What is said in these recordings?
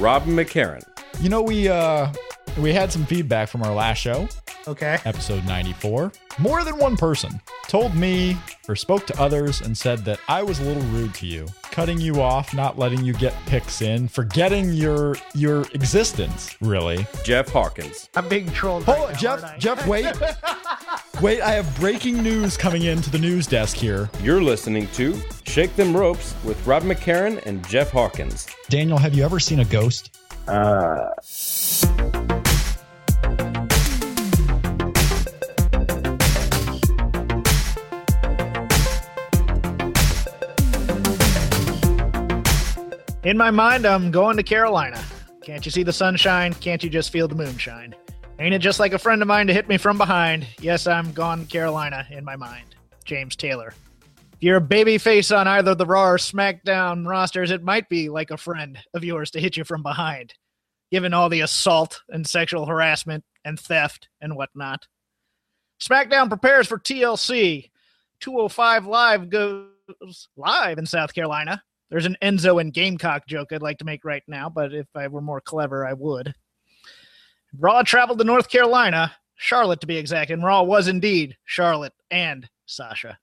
Rob McCarran. You know, we uh we had some feedback from our last show, Okay. episode 94. More than one person told me or spoke to others and said that I was a little rude to you, cutting you off, not letting you get picks in, forgetting your your existence, really. Jeff Hawkins. I'm being trolled. Hold right on, now, Jeff, aren't I? Jeff, wait. wait, I have breaking news coming into the news desk here. You're listening to Shake Them Ropes with Rob McCarran and Jeff Hawkins. Daniel, have you ever seen a ghost? Uh, In my mind, I'm going to Carolina. Can't you see the sunshine? Can't you just feel the moonshine? Ain't it just like a friend of mine to hit me from behind? Yes, I'm gone to Carolina in my mind. James Taylor. If you're a baby face on either the Raw or SmackDown rosters, it might be like a friend of yours to hit you from behind, given all the assault and sexual harassment and theft and whatnot. SmackDown prepares for TLC. 205 Live goes live in South Carolina. There's an Enzo and Gamecock joke I'd like to make right now, but if I were more clever, I would. Raw traveled to North Carolina, Charlotte to be exact, and Raw was indeed Charlotte and Sasha.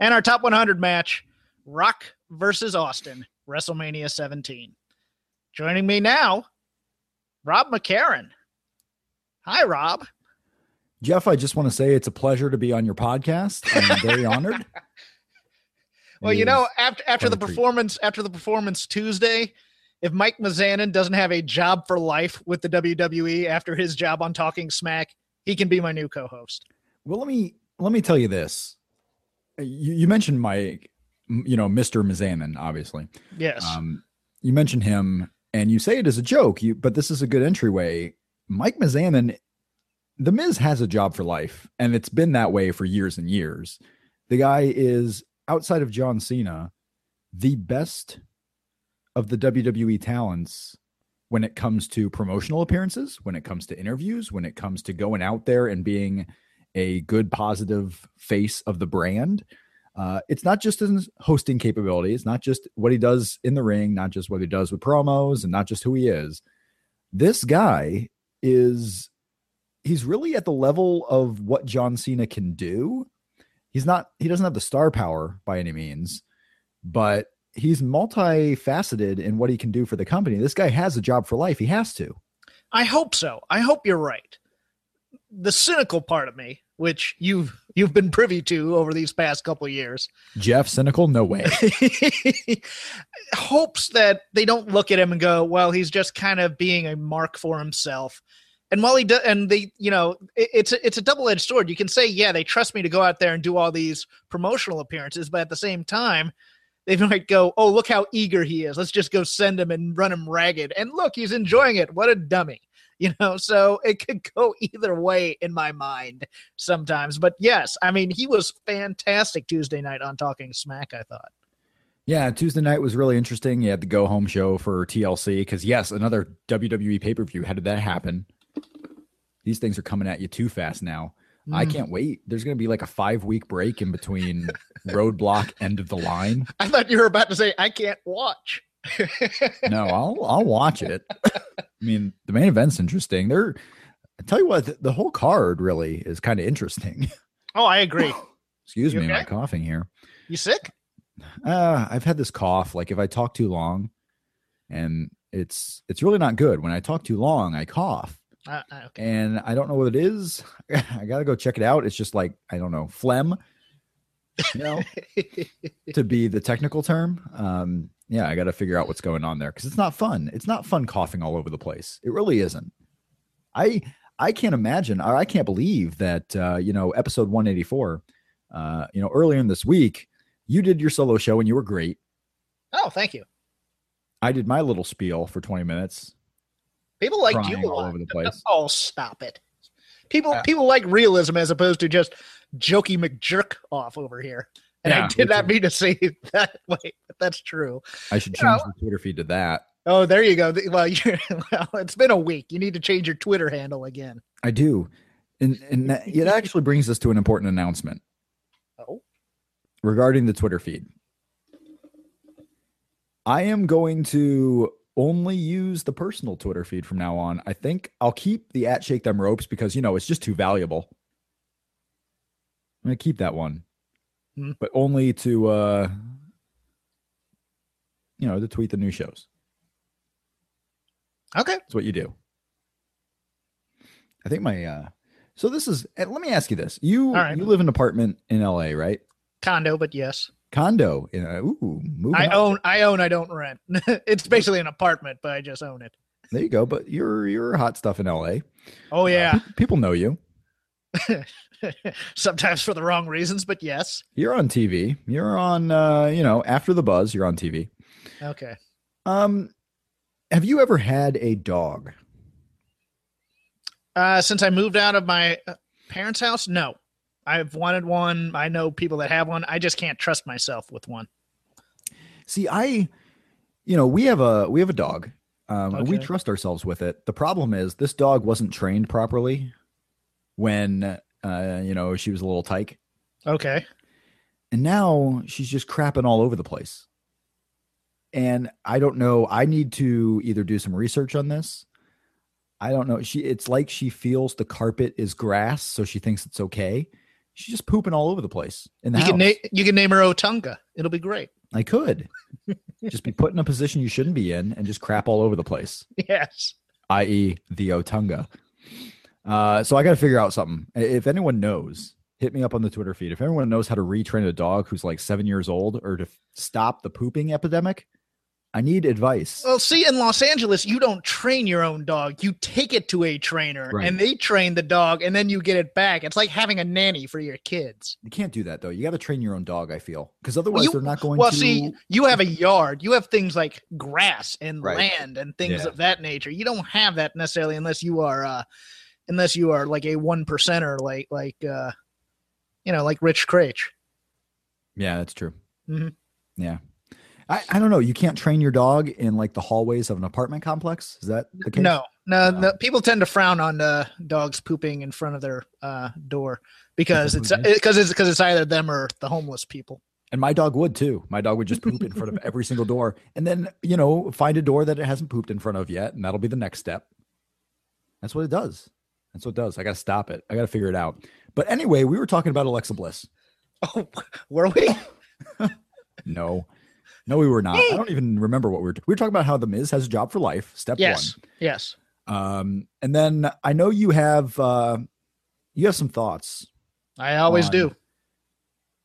And our top 100 match Rock versus Austin, WrestleMania 17. Joining me now, Rob McCarran. Hi, Rob. Jeff, I just want to say it's a pleasure to be on your podcast. I'm very honored. Well, you know, after after the treat. performance after the performance Tuesday, if Mike Mizanin doesn't have a job for life with the WWE after his job on Talking Smack, he can be my new co-host. Well, let me let me tell you this. You, you mentioned Mike, you know, Mr. Mizanin, obviously. Yes. Um, you mentioned him, and you say it as a joke. You, but this is a good entryway. Mike Mizanin, the Miz has a job for life, and it's been that way for years and years. The guy is outside of John Cena, the best of the WWE talents when it comes to promotional appearances, when it comes to interviews, when it comes to going out there and being a good, positive face of the brand. Uh, it's not just his hosting capability. It's not just what he does in the ring, not just what he does with promos, and not just who he is. This guy is he's really at the level of what John Cena can do. He's not he doesn't have the star power by any means, but he's multifaceted in what he can do for the company. This guy has a job for life. He has to. I hope so. I hope you're right. The cynical part of me, which you've you've been privy to over these past couple of years, Jeff cynical? No way. hopes that they don't look at him and go, "Well, he's just kind of being a mark for himself." And while he does, and they, you know, it, it's a, it's a double edged sword. You can say, "Yeah, they trust me to go out there and do all these promotional appearances," but at the same time, they might go, "Oh, look how eager he is. Let's just go send him and run him ragged." And look, he's enjoying it. What a dummy, you know. So it could go either way in my mind sometimes. But yes, I mean, he was fantastic Tuesday night on Talking Smack. I thought. Yeah, Tuesday night was really interesting. You had the go home show for TLC because yes, another WWE pay per view. How did that happen? These things are coming at you too fast now. I Mm. can't wait. There's going to be like a five week break in between Roadblock end of the line. I thought you were about to say, I can't watch. No, I'll I'll watch it. I mean, the main event's interesting. They're I tell you what, the, the whole card really is kind of interesting. oh, I agree. Excuse You me, my okay? coughing here. You sick? Uh, I've had this cough. Like if I talk too long, and it's it's really not good. When I talk too long, I cough, Uh, uh, okay. and I don't know what it is. I gotta go check it out. It's just like I don't know phlegm, you know, to be the technical term. Um, yeah, I got to figure out what's going on there because it's not fun. It's not fun coughing all over the place. It really isn't. I I can't imagine or I can't believe that uh, you know episode 184. Uh, you know, earlier in this week, you did your solo show and you were great. oh, thank you. I did my little spiel for 20 minutes. People like you all over the place. Oh, stop it. People people like realism as opposed to just jokey McJerk off over here. And I did not mean to say it that way, but that's true. I should You know- change the Twitter feed to that. Oh, there you go. Well, you well, it's been a week. You need to change your Twitter handle again. I do. And, and that, it actually brings us to an important announcement Oh, regarding the Twitter feed. I am going to only use the personal Twitter feed from now on. I think I'll keep the at shake them ropes because you know it's just too valuable. I'm gonna keep that one, Hmm. but only to uh, you know to tweet the new shows. okay. That's what you do. I think my uh so this is let me ask you this. You right. you live in an apartment in LA, right? Condo, but yes, Condo in a, ooh, I up. own. I own. I don't rent. it's basically an apartment, but I just own it. There you go, but you're you're hot stuff in LA. Oh Uh, yeah, pe- people know you. sometimes for the wrong reasons, but yes. You're on TV. You're on uh, you know, after the buzz, you're on TV. Okay. Um have you ever had a dog? Uh, since I moved out of my uh, parents' house, no. I've wanted one. I know people that have one. I just can't trust myself with one. See, I, you know, we have a we have a dog. Um, and We trust ourselves with it. The problem is this dog wasn't trained properly when uh, you know she was a little tyke, Okay. and now she's just crapping all over the place. And I don't know. I need to either do some research on this. I don't know. She it's like she feels the carpet is grass, so she thinks it's okay. She's just pooping all over the place in the You house. can na- you can name her Otunga. It'll be great. I could just be put in a position you shouldn't be in and just crap all over the place. Yes. i.e., the Otunga. Uh, so I got to figure out something. If anyone knows, hit me up on the Twitter feed. If anyone knows how to retrain a dog who's like seven years old or to f- stop the pooping epidemic, I need advice. Well, see, in Los Angeles, you don't train your own dog. You take it to a trainer, Right. and they train the dog, and then you get it back. It's like having a nanny for your kids. You can't do that though. You got to train your own dog. I feel because otherwise you- they're not going Well, to. see, you have a yard. You have things like grass and Right. land and things Yeah. of that nature. You don't have that necessarily unless you are, uh, unless you are like a one percenter, like like uh, you know, like Rich Craich. yeah, that's true. Mhm. Yeah. I, I don't know. You can't train your dog in like the hallways of an apartment complex. Is that the case? No, no. People tend to frown on uh, dogs pooping in front of their uh, door because it's because it's because it's either them or the homeless people. And my dog would too. My dog would just poop in front of every single door and then, you know, find a door that it hasn't pooped in front of yet. And that'll be the next step. That's what it does. That's what it does. I got to stop it. I got to figure it out. But anyway, we were talking about Alexa Bliss. Oh, were we? No, no, we were not. I don't even remember what we were. We were talking about how The Miz has a job for life. Step 1. yes, yes. Um, and then I know you have, uh, you have some thoughts I always on- do.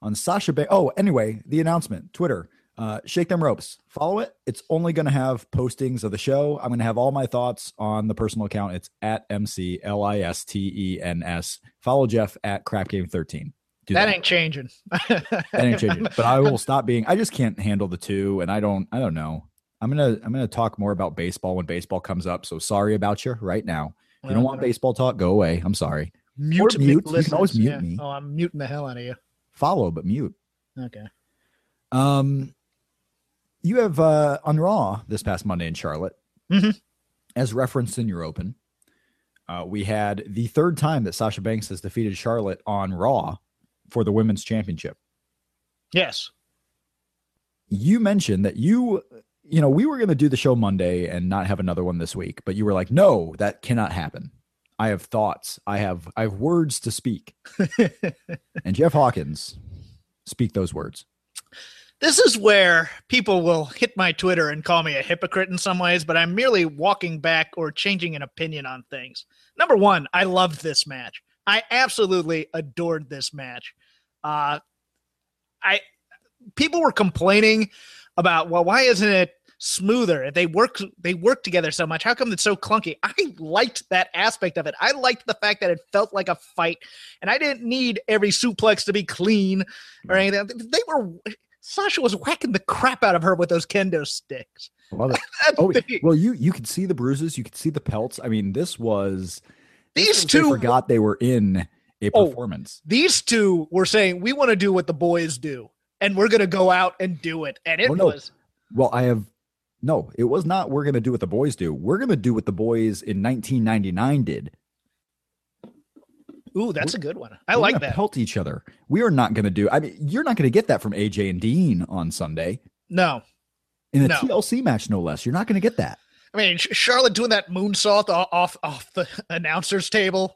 on Sasha Banks. Oh, anyway, the announcement, Twitter, uh, shake them ropes. Follow it. It's only going to have postings of the show. I'm going to have all my thoughts on the personal account. It's at MC L I S T E N S. Follow Jeff at Crap Game 13. Do That ain't changing. that ain't changing. But I will stop being. I just can't handle the two, and I don't. I don't know. I'm gonna. I'm gonna talk more about baseball when baseball comes up. So sorry about you right now. If you don't want baseball talk, go away. I'm sorry. Mute, Or mute. You can always mute yeah. me. Oh, I'm muting the hell out of you. Follow, but mute. Okay. Um, you have uh, on Raw this past Monday in Charlotte, Mhm. as referenced in your open. Uh, we had the third time that Sasha Banks has defeated Charlotte on Raw for the women's championship. Yes. You mentioned that you, you know, we were going to do the show Monday and not have another one this week, but you were like, "No, that cannot happen." I have thoughts. I have I have words to speak, and Jeff Hawkins speak those words. This is where people will hit my Twitter and call me a hypocrite in some ways, but I'm merely walking back or changing an opinion on things. Number one, I loved this match. I absolutely adored this match. Uh, I people were complaining about well, why isn't it smoother? They work they work together so much. How come it's so clunky? I liked that aspect of it. I liked the fact that it felt like a fight, and I didn't need every suplex to be clean or anything. They were Sasha was whacking the crap out of her with those kendo sticks. Love it. Oh, well, you you could see the bruises, you could see the pelts. I mean, this was These two- forgot they were in a Oh. performance. these two were saying we want to do what the boys do, and we're gonna go out and do it. And it Oh, no. was Well, I have no. It was not. We're gonna do what the boys do. We're gonna do what the boys in 1999 did. ooh, that's a good one. I We're like that. Pelt each other. We are not gonna do. I mean, you're not gonna get that from AJ and Dean on Sunday No, in a No. TLC match, no less. You're not gonna get that. I mean Charlotte doing that moonsault off off the announcers table.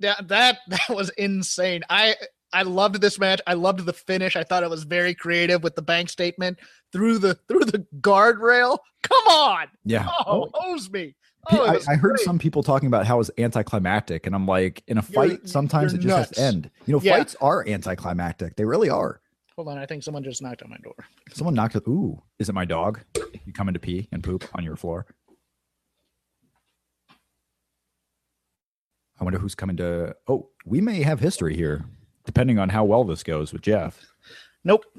That that that was insane. I I loved this match. I loved the finish. I thought it was very creative with the bank statement through the through the guardrail. Come on, Yeah. oh, hose me. Oh, I, I heard great. some people talking about how it was anticlimactic, and I'm like, in a You're- fight, sometimes you're it just has to end. You know, Yeah. fights are anticlimactic. They really are. Hold on, I think someone just knocked on my door. Someone knocked it. Ooh, is it my dog? You coming to pee and poop on your floor? I wonder who's coming to. Oh, we may have history here, depending on how well this goes with Jeff. Nope.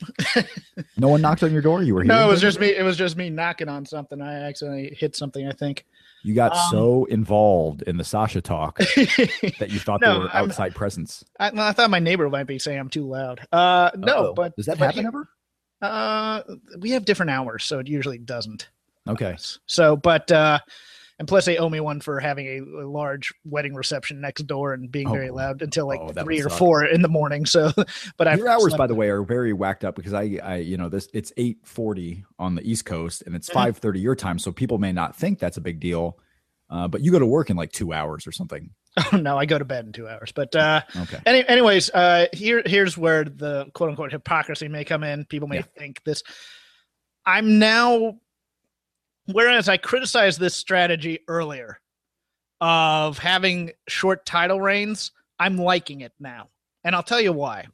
No one knocked on your door. You were here. No, it was just me. It was just me knocking on something. I accidentally hit something. I think. You got um, so involved in the Sasha talk that you thought No, they were I'm- outside presence. I, no, I thought my neighbor might be saying I'm too loud. Uh, no, Uh-oh. but does that but happen he- ever? Uh, we have different hours, so it usually doesn't. Okay. So, but uh, and plus they owe me one for having a, a large wedding reception next door and being very Oh. loud until like Oh, three or suck. four in the morning. So, but I Your hours, by the way, are very whacked up because I, I, you know, this it's eight forty on the East Coast and it's Mhm. five thirty your time, so people may not think that's a big deal. Uh, but you go to work in like two hours or something. Oh no, I go to bed in two hours. But uh, Okay. any, anyways, uh, here here's where the quote unquote hypocrisy may come in. People may Yeah. think this. I'm now, whereas I criticized this strategy earlier of having short title reigns, I'm liking it now, and I'll tell you why.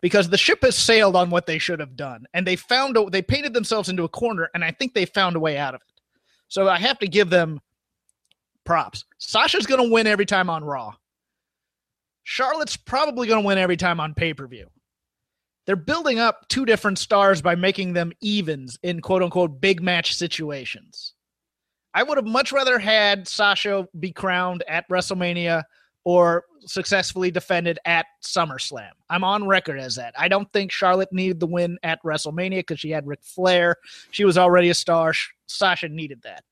Because the ship has sailed on what they should have done, and they found a, they painted themselves into a corner, and I think they found a way out of it. So I have to give them props. Sasha's going to win every time on Raw. Charlotte's probably going to win every time on pay per view. They're building up two different stars by making them evens in quote unquote big match situations. I would have much rather had Sasha be crowned at WrestleMania or successfully defended at SummerSlam. I'm on record as that. I don't think Charlotte needed the win at WrestleMania because she had Ric Flair. She was already a star. Sasha needed that.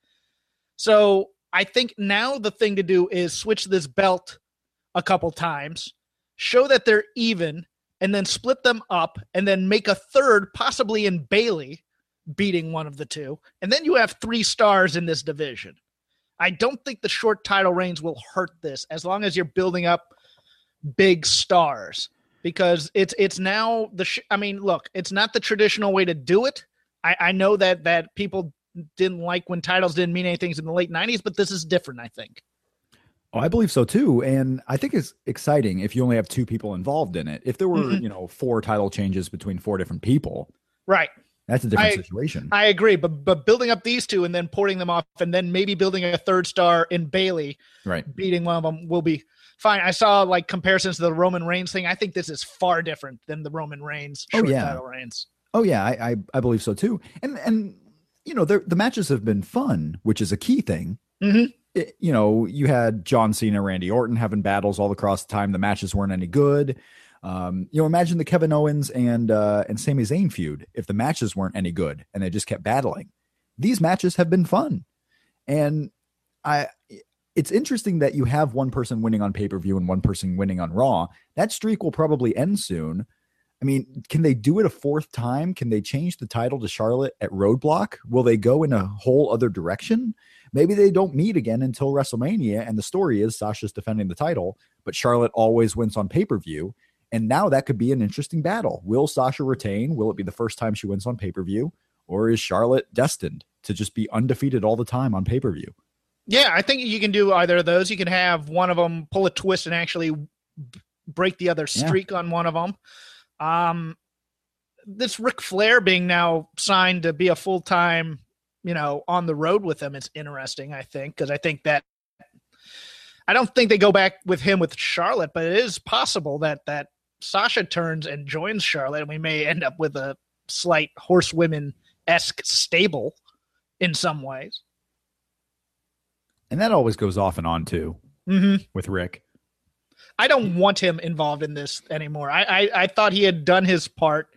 So I think now the thing to do is switch this belt a couple times, show that they're even, and then split them up, and then make a third, possibly in Bayley, beating one of the two. And then you have three stars in this division. I don't think the short title reigns will hurt this as long as you're building up big stars because it's it's now the sh- I mean look it's not the traditional way to do it I, I know that that people didn't like when titles didn't mean anything in the late 90s but this is different I think Oh, I believe so too, and I think it's exciting if you only have two people involved in it. If there were, Mhm. you know, four title changes between four different people, right that's a different I- situation. I agree but but building up these two and then porting them off and then maybe building a third star in Bayley right. beating one of them will be fine I saw like comparisons to the Roman Reigns thing I think this is far different than the Roman Reigns Oh, short yeah. title reigns Oh yeah, I I, I believe so too. And and you know, they're- the matches have been fun, which is a key thing. Mhm. It- you know, you had John Cena, Randy Orton having battles all across the time. The matches weren't any good. Um, you know, imagine the Kevin Owens and uh, and Sami Zayn feud if the matches weren't any good and they just kept battling. These matches have been fun, and I. It's interesting that you have one person winning on pay per view and one person winning on Raw. That streak will probably end soon. I mean, can they do it a fourth time? Can they change the title to Charlotte at Roadblock? Will they go in a whole other direction? Maybe they don't meet again until WrestleMania, and the story is Sasha's defending the title, but Charlotte always wins on pay per view. And now that could be an interesting battle. Will Sasha retain? Will it be the first time she wins on pay per view? Or is Charlotte destined to just be undefeated all the time on pay per view? Yeah, I think you can do either of those. You can have one of them pull a twist and actually break the other Yeah. streak on one of them. Um, this Ric Flair being now signed to be a full time, you know, on the road with them, it's interesting. I think because I think that I don't think they go back with him with Charlotte, but it is possible that that Sasha turns and joins Charlotte, and we may end up with a slight horsewomen esque stable in some ways. And that always goes off and on too Mm-hmm. with Ric. I don't want him involved in this anymore. I, I I thought he had done his part,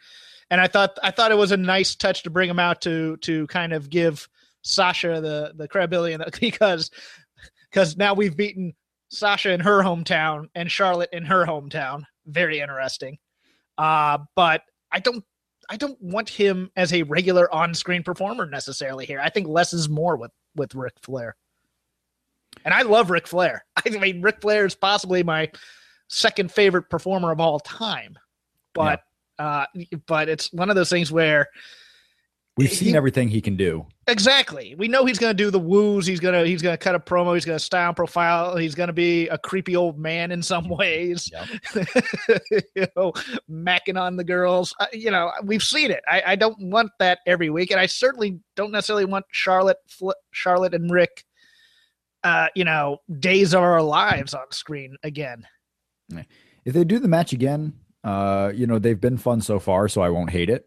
and I thought I thought it was a nice touch to bring him out to to kind of give Sasha the the credibility the, because because now we've beaten Sasha in her hometown and Charlotte in her hometown. Very interesting. Uh, but I don't I don't want him as a regular on screen performer necessarily here. I think less is more with with Ric Flair. And I love Ric Flair. I mean, Ric Flair is possibly my second favorite performer of all time. But uh but it's one of those things where We've He- seen everything he can do. exactly we know he's going to do the woos. He's gonna he's gonna cut a promo. He's gonna style profile. He's gonna be a creepy old man in some ways. you know, macking on the girls. Uh, you know, we've seen it. I, I don't want that every week, and I certainly don't necessarily want Charlotte, Fl- Charlotte and Ric. Uh, you know, days of our lives on screen again. If they do the match again, uh, you know, they've been fun so far, so I won't hate it.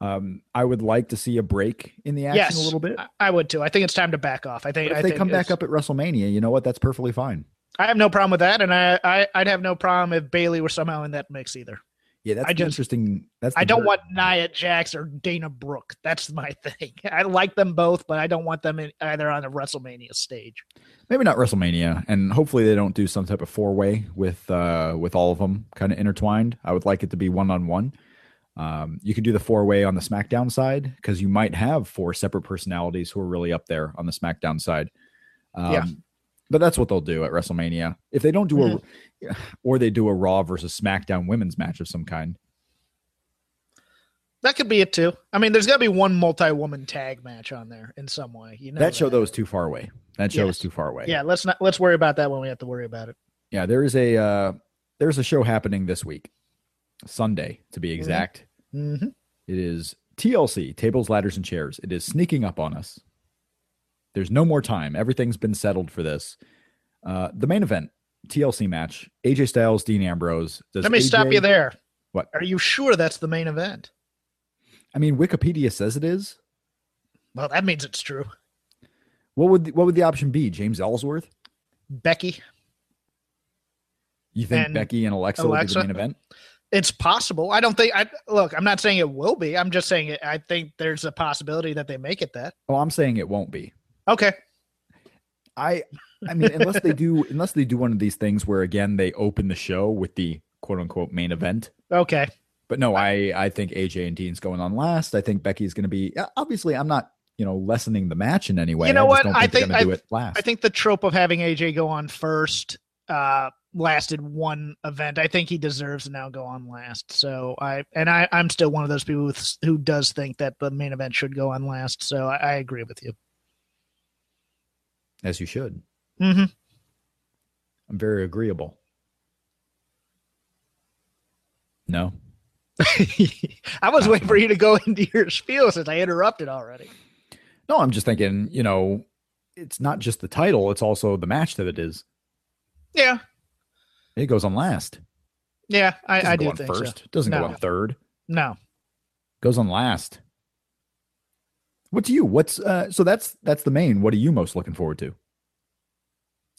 Um, I would like to see a break in the action yes, a little bit. I, I would too. I think it's time to back off. I think But if I they think come back up at WrestleMania, you know what? That's perfectly fine. I have no problem with that, and I, I I'd have no problem if Bayley were somehow in that mix either. Yeah, that's I just- interesting. That's I don't very- want Nia Jax or Dana Brooke. That's my thing. I like them both, but I don't want them in, either on the WrestleMania stage. maybe not WrestleMania, and hopefully they don't do some type of four way with uh with all of them kind of intertwined. I would like it to be one on one. Um, you can do the four way on the SmackDown side because you might have four separate personalities who are really up there on the SmackDown side. Um, Yeah. But that's what they'll do at WrestleMania. If they don't do a, or they do a Raw versus SmackDown women's match of some kind. That could be it too. I mean, there's got to be one multi-woman tag match on there in some way. You know that show though is too far away. That show Yes. is too far away. Yeah, let's not let's worry about that when we have to worry about it. Yeah, there is a uh there's a show happening this week. Sunday to be exact. Mm-hmm. It is TLC, tables, ladders, and chairs. It is sneaking up on us. There's no more time. Everything's been settled for this. Uh the main event, TLC match, AJ Styles, Dean Ambrose. Does Let me stop you there. What? Are you sure that's the main event? I mean, Wikipedia says it is. Well, that means it's true. What would the, what would the option be? James Ellsworth? Becky, You think And Becky and Alexa, will be Alexa? the main event? it's possible. I don't think. I look. I'm not saying it will be. I'm just saying it, I think there's a possibility that they make it that. Oh, I'm saying it won't be. Okay. I I mean, unless they do unless they do one of these things where again they open the show with the quote unquote main event. Okay. But no, I I think AJ and Dean's going on last. I think Becky's going to be obviously. I'm not you know lessening the match in any way. You know I what? Don't I think, think- to do I- it last. I think the trope of having AJ go on first uh lasted one event. I think he deserves to now go on last. So I and I I'm still one of those people with, who does think that the main event should go on last. So I, I agree with you. As you should. Mm-hmm. I'm very agreeable. No, I was waiting for you to go into your spiel since I interrupted already. no. I'm just thinking. You know, it's not just the title; it's also the match that it is. Yeah. It goes on last. Yeah, I, I do think first. so. Doesn't No. go on third. No. Goes on last. What's you? What's uh? So that's that's the main. What are you most looking forward to?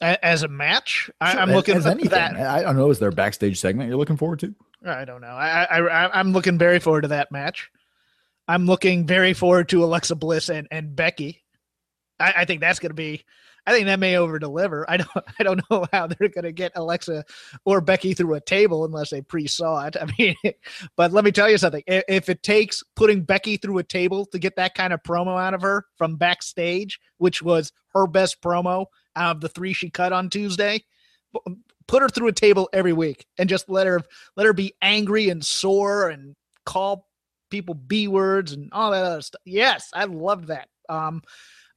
As a match, I, Sure, as- looking as for anything. that. I don't know. Is there a backstage segment you're looking forward to? I don't know. I, I, I I'm looking very forward to that match. I'm looking very forward to Alexa Bliss and, and Becky. I, I think that's going to be. I think that may over deliver. I don't. I don't know how they're going to get Alexa or Becky through a table unless they pre-saw it. I mean, but let me tell you something. If, it takes putting Becky through a table to get that kind of promo out of her from backstage, which was her best promo out of the three she cut on Tuesday, put her through a table every week and just let her let her be angry and sore and call people b words and all that other stuff. Yes, I love that. Um,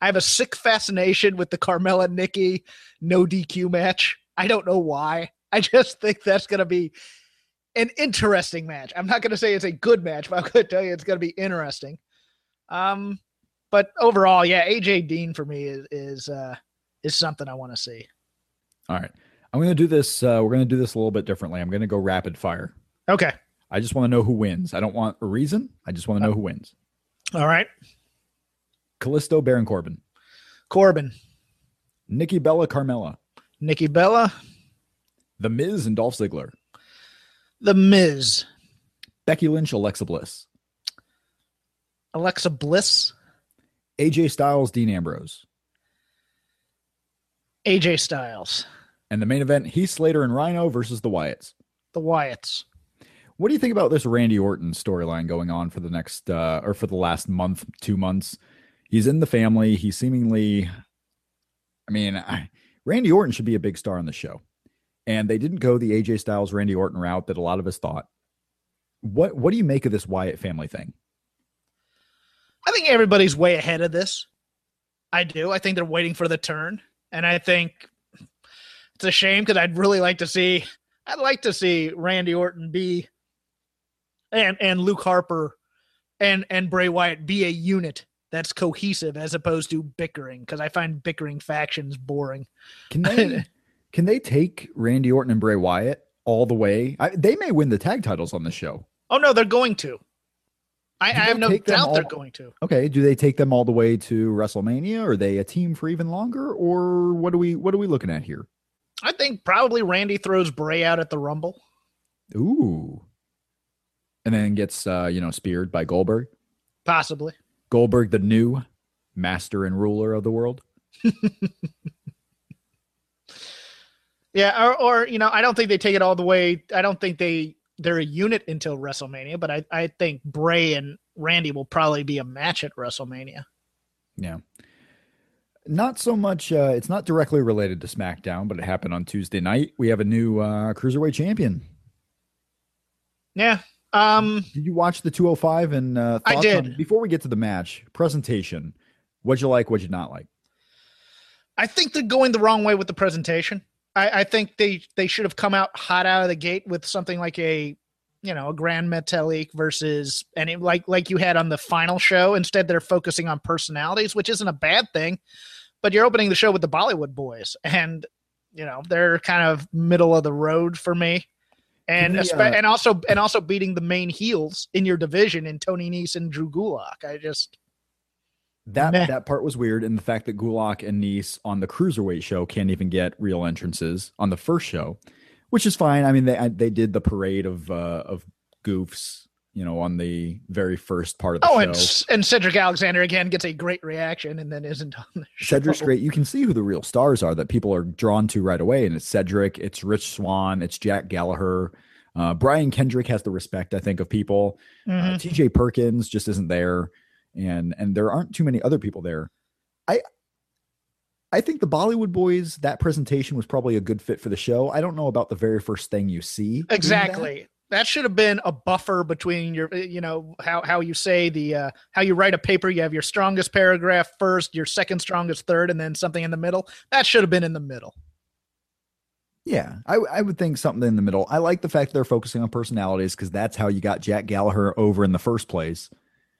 I have a sick fascination with the Carmella Nikki no DQ match. I don't know why. I just think that's going to be an interesting match. I'm not going to say it's a good match, but I'm going to tell you it's going to be interesting. Um, but overall, yeah, AJ Dean for me is is uh, is something I want to see. All right. I'm going to do this. Uh, we're going to do this a little bit differently. I'm going to go rapid fire. Okay. I just want to know who wins. I don't want a reason. I just want to know who wins. All right. Kalisto, Baron Corbin, Corbin, Nikki Bella, Carmella, Nikki Bella, The Miz, and Dolph Ziggler, The Miz, Becky Lynch, Alexa Bliss, Alexa Bliss, AJ Styles, Dean Ambrose, AJ Styles, and the main event: Heath Slater and Rhino versus the Wyatts. The Wyatts. What do you think about this Randy Orton storyline going on for the next uh, or for the last month, two months? He's in the family. He's seemingly, I mean, I, Randy Orton should be a big star on the show, and they didn't go the AJ Styles Randy Orton route that a lot of us thought. What What do you make of this Wyatt family thing? I think everybody's way ahead of this. I do. I think they're waiting for the turn, and I think it's a shame because I'd really like to see. I'd like to see Randy Orton be and and Luke Harper and and Bray Wyatt be a unit that's cohesive as opposed to bickering because I find bickering factions boring. Can they can they take Randy Orton and Bray Wyatt all the way? I, they may win the tag titles on the show. Oh no, they're going to. I, I have no doubt they're going to. Okay, do they take them all the way to WrestleMania? Are they a team for even longer, or what are we what are we looking at here? I think probably Randy throws Bray out at the Rumble. Ooh, and then gets uh, you know speared by Goldberg. Possibly. Goldberg, the new master and ruler of the world. Yeah, or, or you know, I don't think they take it all the way. I don't think they they're a unit until WrestleMania, but I, I think Bray and Randy will probably be a match at WrestleMania. Yeah. Not so much. Uh, it's not directly related to SmackDown, but it happened on Tuesday night. We have a new uh, cruiserweight champion. Yeah. Um Did you watch the 205? And uh, I did. on- before we get to the match presentation, what'd you like? What'd you not like? I think they're going the wrong way with the presentation. I, I think they they should have come out hot out of the gate with something like a you know a Gran Metalik versus and it, like like you had on the final show. Instead, they're focusing on personalities, which isn't a bad thing. But you're opening the show with the Bollywood Boys, and you know they're kind of middle of the road for me. And and also and also beating the main heels in your division in Tony Nese and Drew Gulak. I just That Meh. that part was weird, and the fact that Gulak and Nese on the cruiserweight show can't even get real entrances on the first show, which is fine. I mean, they I- they did the parade of uh, of goofs, you know, on the very first part of the Oh, show. and, and Cedric Alexander again gets a great reaction and then isn't on the show. Cedric's great. You can see who the real stars are that people are drawn to right away, and it's Cedric, it's Rich Swann, it's Jack Gallagher. Uh, Brian Kendrick has the respect, I think, of people. Mhm. Uh, T.J. Perkins just isn't there, and and there aren't too many other people there. I I think the Bollywood Boys that presentation was probably a good fit for the show. I don't know about the very first thing you see. exactly. That should have been a buffer between your, you know, how how you say the uh, how you write a paper. You have your strongest paragraph first, your second strongest third, and then something in the middle. That should have been in the middle. Yeah, I, I would think something in the middle. I like the fact they're focusing on personalities because that's how you got Jack Gallagher over in the first place.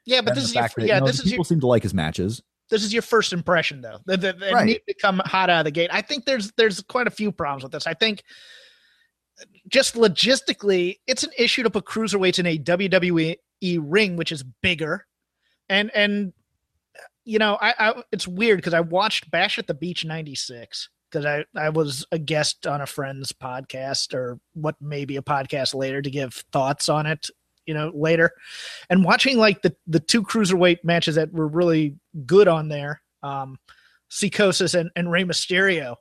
Yeah, but And this is your, that, yeah, you know, this is your people seem to like his matches. this is your first impression though. That that- that Right. need to come hot out of the gate. I think there's there's quite a few problems with this. I think just logistically, it's an issue to put cruiserweights in a WWE ring, which is bigger, and and you know, I, I it's weird because I watched Bash at the Beach '96 because I I was a guest on a friend's podcast or what maybe a podcast later to give thoughts on it. You know, later, and watching like the the two cruiserweight matches that were really good on there, um, Psicosis and, and Rey Mysterio,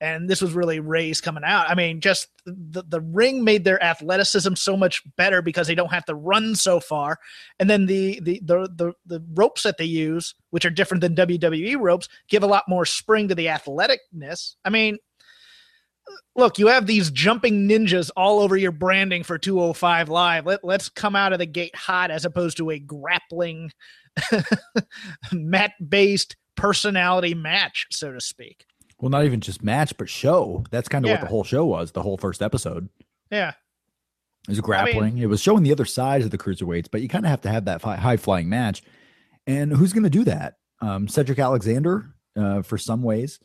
and this was really Rey's coming out. I mean, just the the ring made their athleticism so much better because they don't have to run so far, and then the the the the, the ropes that they use, which are different than WWE ropes, give a lot more spring to the athleticness. I mean. Look, you have these jumping ninjas all over your branding for 205 Live. Let, let's come out of the gate hot as opposed to a grappling mat based personality match, so to speak. Well, not even just match, but show. That's kind of what the whole show was. The whole first episode Yeah. it was grappling. it was showing the other sides of the cruiserweights, but you kind of have to have that fi- high flying match. And who's going to do that? Um, Cedric Alexander uh, for some ways,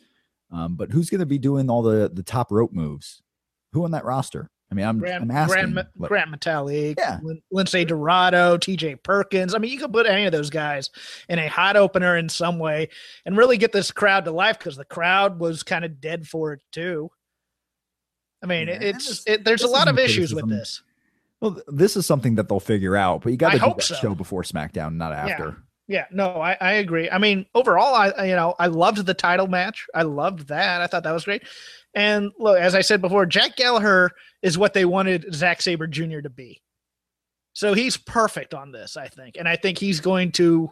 um, but who's going to be doing all the the top rope moves? Who on that roster? I mean, I'm, Grand, I'm asking. Grand, but- Gran Metalik, Yeah. Lince Dorado, TJ Perkins. I mean, you could put any of those guys in a hot opener in some way and really get this crowd to life because the crowd was kind of dead for it too. I mean, Yeah, it's it, there's a lot of issues with this. well, this is something that they'll figure out, but you got to do that so. show before SmackDown, not after. Yeah, no, I, I agree. I mean, overall, I- you know I loved the title match. I loved that. I thought that was great. And look, as I said before, Jack Gallagher is what they wanted Zack Sabre Jr. to be. So he's perfect on this, I think, and I think he's going to,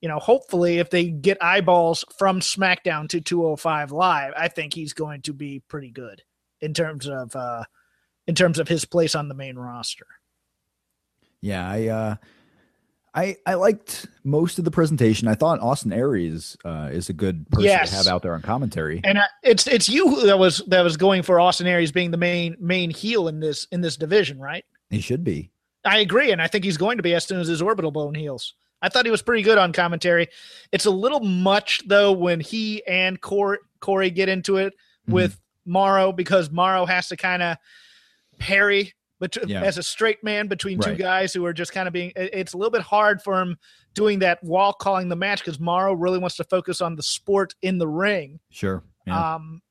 you know, hopefully, if they get eyeballs from SmackDown to 205 Live, I think he's going to be pretty good in terms of uh in terms of his place on the main roster. Yeah, I uh I I liked most of the presentation. I thought Austin Aries uh is a good person Yes. to have out there on commentary. And I, it's it's you that was that was going for Austin Aries being the main main heel in this in this division, right? He should be. I agree, and I think he's going to be as soon as his orbital bone heals. I thought he was pretty good on commentary. It's a little much though when he and Corey, Corey get into it Mm-hmm. with Mauro because Mauro has to kind of parry but Yeah. as a straight man between two Right. guys who are just kind of being it's a little bit hard for him doing that while calling the match because Mauro really wants to focus on the sport in the ring. Sure. Yeah. Um,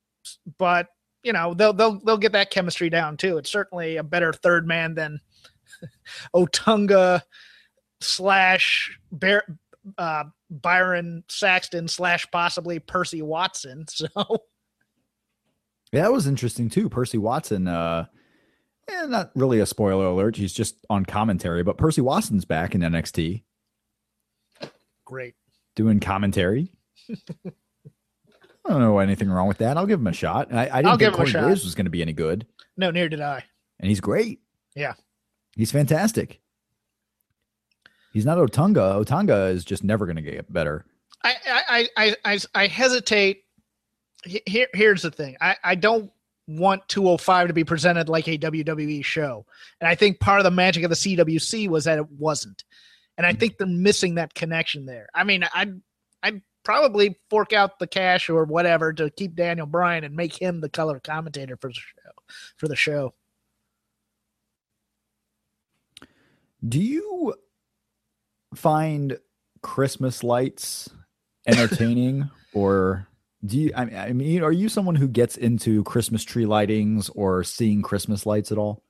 but you know they'll they'll they'll get that chemistry down too. It's certainly a better third man than Otunga slash Bear, uh, Byron Saxton slash possibly Percy Watson. So Yeah, that was interesting too. Percy Watson, uh, eh, not really a spoiler alert. He's just on commentary, but Percy Watson's back in NXT great. doing commentary. I don't know anything wrong with that. I'll give him a shot. I, I didn't I'll think give him a Corey. Graves was going to be any good, No, neither did I. and he's great. Yeah. he's fantastic. He's not Otunga. Otunga is just never going to get better. I I I I, I hesitate. Here here's the thing. I I don't want 205 to be presented like a WWE show, and I think part of the magic of the CWC was that it wasn't, and I mm-hmm. think they're missing that connection there. I mean, I'd I'd probably fork out the cash or whatever to keep Daniel Bryan and make him the color commentator for the show. For the show, Do you find Christmas lights entertaining, or do you? I mean, are you someone who gets into Christmas tree lightings or seeing Christmas lights at all?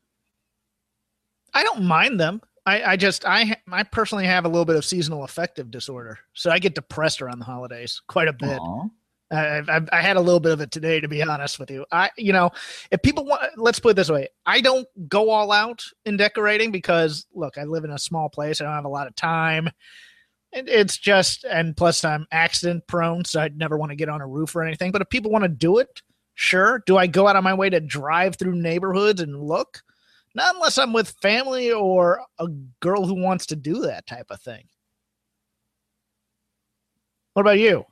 I don't mind them. I, I just I I personally have a little bit of seasonal affective disorder, so I get depressed around the holidays quite a bit. Aw. I, I, I had a little bit of it today, to be honest with you. I, you know, if people want, let's put it this way: I don't go all out in decorating because, look, I live in a small place. I don't have a lot of time, it's just, and plus I'm accident prone, so I'd never want to get on a roof or anything. But if people want to do it, sure. Do I go out of my way to drive through neighborhoods and look? Not unless I'm with family or a girl who wants to do that type of thing. What about you?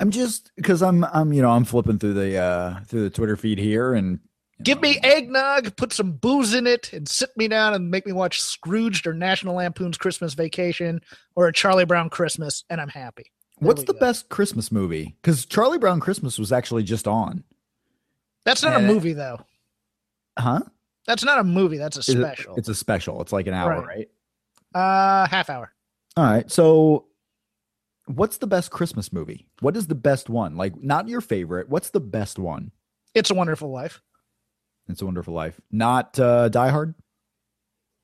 I'm just because I'm I'm you know I'm flipping through the uh through the Twitter feed here and Give me eggnog, put some booze in it, and sit me down and make me watch Scrooged or National Lampoon's Christmas Vacation or a Charlie Brown Christmas, and I'm happy. There what's the go. best Christmas movie? Because Charlie Brown Christmas was actually just on, That's not Yeah, a movie, though. huh? That's not a movie. That's a special. it's a special. It's like an hour, Right. right? uh, half hour. All right. So, what's the best Christmas movie? What is the best one? Like, not your favorite. What's the best one? It's a Wonderful Life. It's a Wonderful Life. Not uh, Die Hard.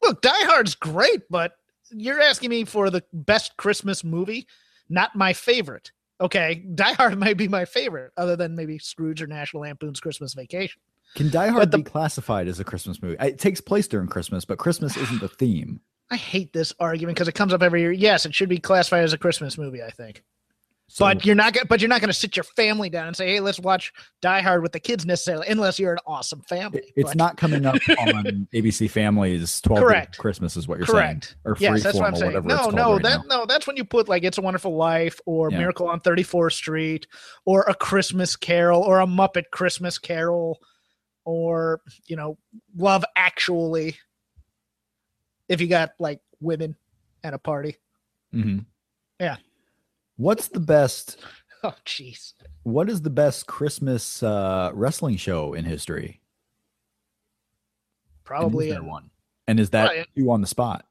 Look, Die Hard's great, but you're asking me for the best Christmas movie, not my favorite. Okay, Die Hard might be my favorite, other than maybe Scrooge or National Lampoon's Christmas Vacation. Can Die Hard the- be classified as a Christmas movie? It takes place during Christmas, but Christmas isn't the theme. I hate this argument because it comes up every year. Yes, it should be classified as a Christmas movie, I think. So, but you're not. But you're not going to sit your family down and say, "Hey, let's watch Die Hard with the kids." Necessarily, unless you're an awesome family. it- it's But- not coming up on ABC Families 12 Correct. Christmas is what you're correct. saying. Or yes, that's what I'm or saying. whatever No, no, right that now. no, that's when you put like "It's a Wonderful Life" or Yeah. "Miracle on 34th Street" or "A Christmas Carol" or "A Muppet Christmas Carol" or you know, "Love Actually." If you got like women at a party, Mhm. Yeah. What's the best oh jeez. what is the best Christmas uh, wrestling show in history? probably And one. And is that you on the spot?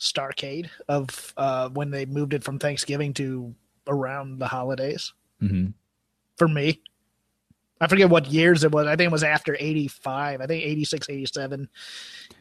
Starcade of uh, when they moved it from Thanksgiving to around the holidays. hmm For me, I forget what years it was. I think it was after 85. I think 86, 87,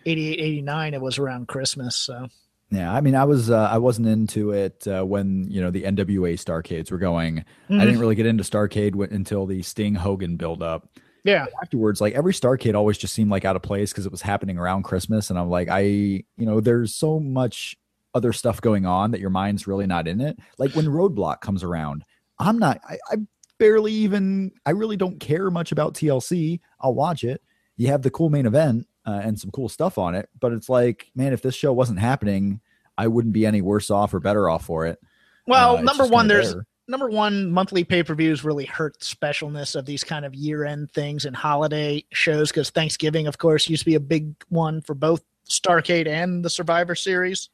88, 89. It was around Christmas. So Yeah, I mean, I was uh, I wasn't into it uh, when you know the NWA Starcades were going. I Mhm. didn't really get into Starcade w- until the Sting Hogan build up. yeah, Afterwards, like every Starcade always just seemed like out of place because it was happening around Christmas, and I'm like, I you know, there's so much other stuff going on that your mind's really not in it. Like when Roadblock comes around, I'm not. I, I barely even. I really don't care much about TLC. I'll watch it. You have the cool main event uh, and some cool stuff on it, but it's like, man, if this show wasn't happening, I wouldn't be any worse off or better off for it. Well, Uh, number one, there's there. number one monthly pay per views really hurt the specialness of these kind of year end things and holiday shows because Thanksgiving, of course, used to be a big one for both Starcade and the Survivor Series.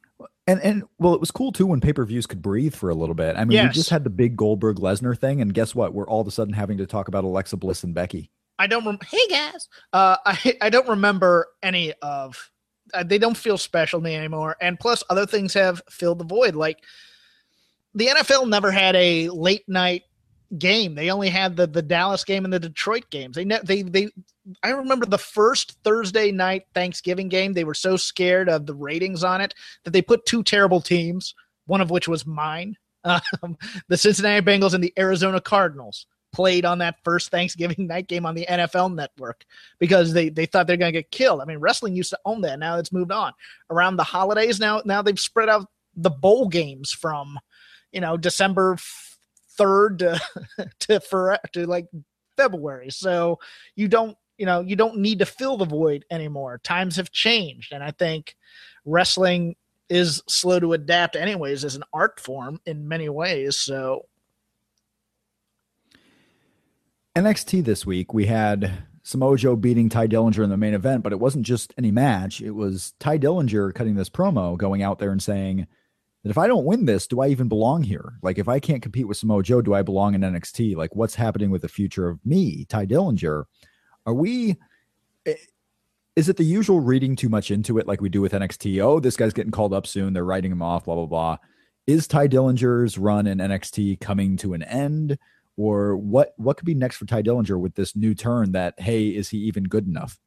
And and well, it was cool too when pay per views could breathe for a little bit. I mean, we just had the big Goldberg Lesnar thing, and guess what? We're all of a sudden having to talk about Alexa Bliss and Becky. I don't. Rem- hey guys, uh, I I don't remember any of. Uh, they don't feel special to me anymore, and plus other things have filled the void. Like the NFL never had a late night game. They only had the the Dallas game and the Detroit games. They ne- they they. I remember the first Thursday night Thanksgiving game. They were so scared of the ratings on it that they put two terrible teams, one of which was mine, um, the Cincinnati Bengals and the Arizona Cardinals played on that first Thanksgiving night game on the NFL network because they, they thought they're going to get killed. I mean, wrestling used to own that. Now it's moved on. Around the holidays now, now they've spread out the bowl games from, you know, December 3rd to, to, for, to like February. So you don't, you know, you don't need to fill the void anymore. Times have changed. And I think wrestling is slow to adapt anyways as an art form in many ways. So NXT this week, we had Samoa Joe beating Tye Dillinger in the main event, but it wasn't just any match. It was Tye Dillinger cutting this promo, going out there and saying that if I don't win this, do I even belong here? Like, if I can't compete with Samoa Joe, do I belong in NXT? Like, what's happening with the future of me, Tye Dillinger? Are we. eh, Is it the usual reading too much into it, like we do with NXT? Oh, this guy's getting called up soon. They're writing him off, blah, blah, blah. Is Tye Dillinger's run in NXT coming to an end? Or what what could be next for Tye Dillinger with this new turn that hey is he even good enough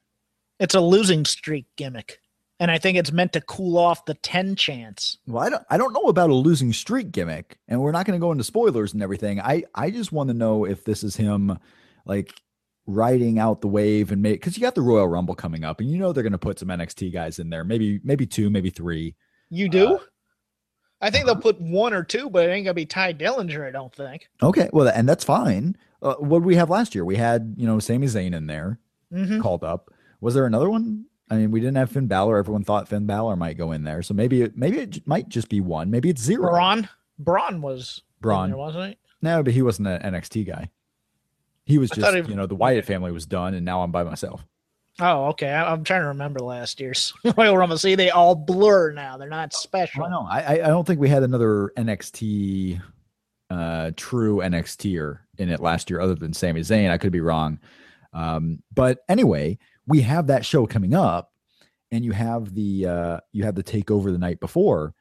it's a losing streak gimmick. And I think it's meant to cool off the 10 chance. well I don't I don't know about a losing streak gimmick and we're not going to go into spoilers and everything I I just want to know if this is him like riding out the wave and make cuz you got the Royal Rumble coming up and you know they're going to put some NXT guys in there maybe maybe two maybe three You do? Uh, I think they'll put one or two, but it ain't going to be Tye Dillinger, I don't think. okay well and that's fine uh, what did we have last year we had you know Sami Zayn in there Mm-hmm. called up. Was there another one? I mean, we didn't have Finn Balor. Everyone thought Finn Balor might go in there, so maybe it maybe it might just be one. Maybe it's zero. Braun. Braun was Braun. in there, wasn't he? No, but he wasn't an NXT guy. He was just he- you know the Wyatt family was done, and now I'm by myself. Oh, okay. I, I'm trying to remember last year's Royal Rumble. See, they all blur now. They're not special. I know. I I I don't think we had another NXT, uh, true NXTer in it last year, other than Sami Zayn. I could be wrong, um, but anyway, we have that show coming up, and you have the uh, you have the takeover the night before.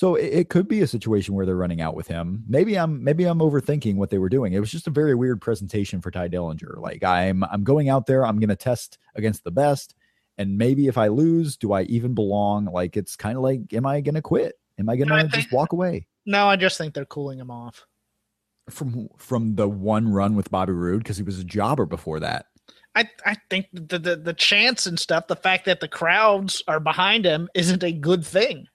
So it, it could be a situation where they're running out with him. Maybe I'm maybe I'm overthinking what they were doing. It was just a very weird presentation for Tye Dillinger. Like I'm I'm going out there, I'm gonna test against the best. And maybe if I lose, do I even belong? Like it's kind of like, am I gonna quit? Am I gonna I just walk away No, I just think they're cooling him off. from from the one run with Bobby Roode because he was a jobber before that? I, I think the, the the chance and stuff, the fact that the crowds are behind him isn't a good thing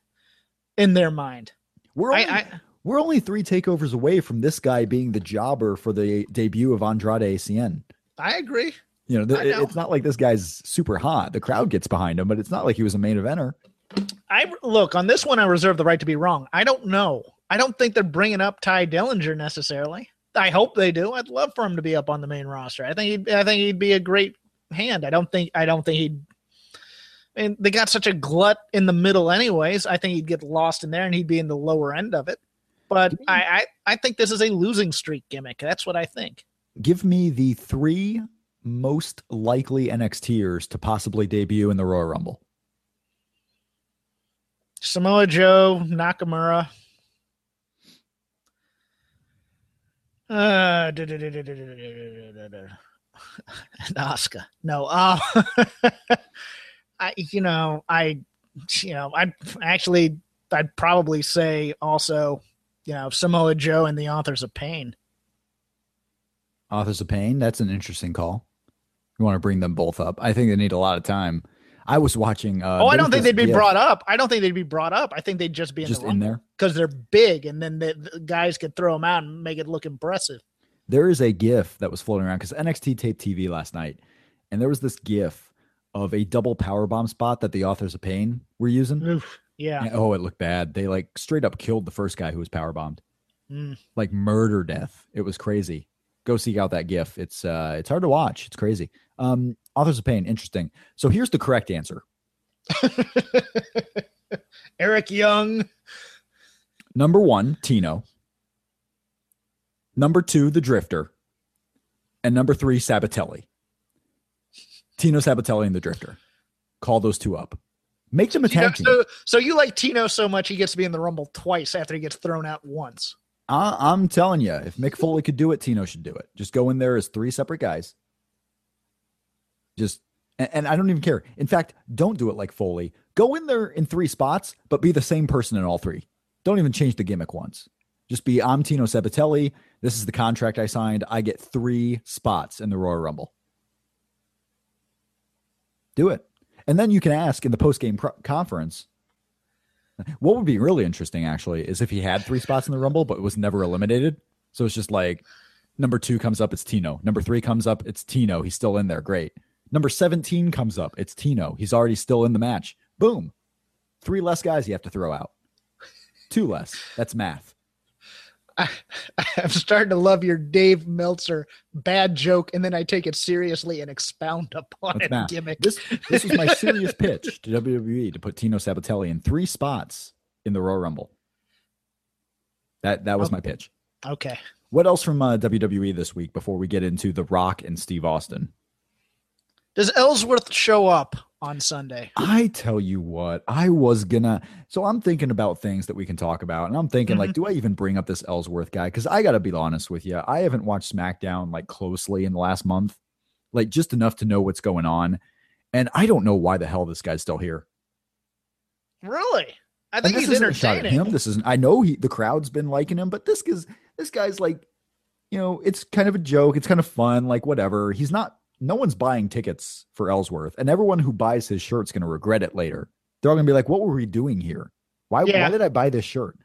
in their mind. We're only, I we're only three takeovers away from this guy being the jobber for the debut of Andrade ACN. I agree. You know, know. it's not like this guy's super hot. The crowd gets behind him, but it's not like he was a main eventer. I look on this one. I reserve the right to be wrong. I don't know. I don't think they're bringing up Tye Dillinger necessarily. I hope they do. I'd love for him to be up on the main roster. I think he'd, I think he'd be a great hand. I don't think I don't think he'd. And they got such a glut in the middle, anyways. I think he'd get lost in there, and he'd be in the lower end of it. But I, I, I think this is a losing streak gimmick. That's what I think. Give me the three most likely NXTers to possibly debut in the Royal Rumble? Samoa Joe, Nakamura. Uh, and Asuka. No, uh, I, you know, I, you know, I actually, I'd probably say also, you know, Samoa Joe and the Authors of Pain. Authors of Pain. That's an interesting call. You want to bring them both up? I think they need a lot of time. I was watching. Uh, oh, I don't think they'd be brought up. I don't think they'd be brought up. I think they'd just be in just the in there because they're big, and then the, the, guys could throw them out and make it look impressive. There is a GIF that was floating around because NXT taped TV last night, and there was this GIF of a double power bomb spot that the authors of pain were using. Oof, yeah. And, oh, it looked bad. They like straight up killed the first guy who was power bombed, mm. like murder death. It was crazy. Go seek out that GIF. It's uh, it's hard to watch. It's crazy. Um, authors of pain, interesting. So here's the correct answer. Eric Young. Number one, Tino. Number two, the Drifter. And number three, Sabbatelli. Tino Sabbatelli and the Drifter. Call those two up. Make them a tag team. So, so you like Tino so much he gets to be in the Rumble twice after he gets thrown out once. I, am telling you, if Mick Foley could do it, Tino should do it. Just go in there as three separate guys. Just and, and I don't even care. In fact, don't do it like Foley. Go in there in three spots, but be the same person in all three. Don't even change the gimmick once. Just be I'm Tino Sabbatelli. This is the contract I signed. I get three spots in the Royal Rumble. Do it. And then you can ask in the post game pro- conference. What would be really interesting, actually, is if he had three spots in the Rumble, but was never eliminated. So it's just like number two comes up, it's Tino. Number three comes up, it's Tino. He's still in there. Great. Number 17 comes up. It's Tino. He's already still in the match. Boom. Three less guys you have to throw out. Two less. That's math. I, am starting to love your Dave Meltzer bad joke, and then I take it seriously and expound upon That's it. Gimmick. This this was my serious pitch to WWE to put Tino Sabbatelli in three spots in the Royal Rumble. That that was okay. my pitch. Okay. What else from uh, WWE this week before we get into The Rock and Steve Austin? Does Ellsworth show up on Sunday? I tell you what, I was gonna. So I'm thinking about things that we can talk about, and I'm thinking, mm-hmm. like, do I even bring up this Ellsworth guy? Because I got to be honest with you, I haven't watched SmackDown like closely in the last month, like just enough to know what's going on, and I don't know why the hell this guy's still here. Really? I think he's entertaining. him. This isn't. I know he the crowd's been liking him, but this is this guy's like, you know, it's kind of a joke. It's kind of fun, like whatever. He's not no one's buying tickets for Ellsworth, and everyone who buys his shirt's going to regret it later. They're all going to be like, "What were we doing here? Why? Yeah. Why did I buy this shirt?"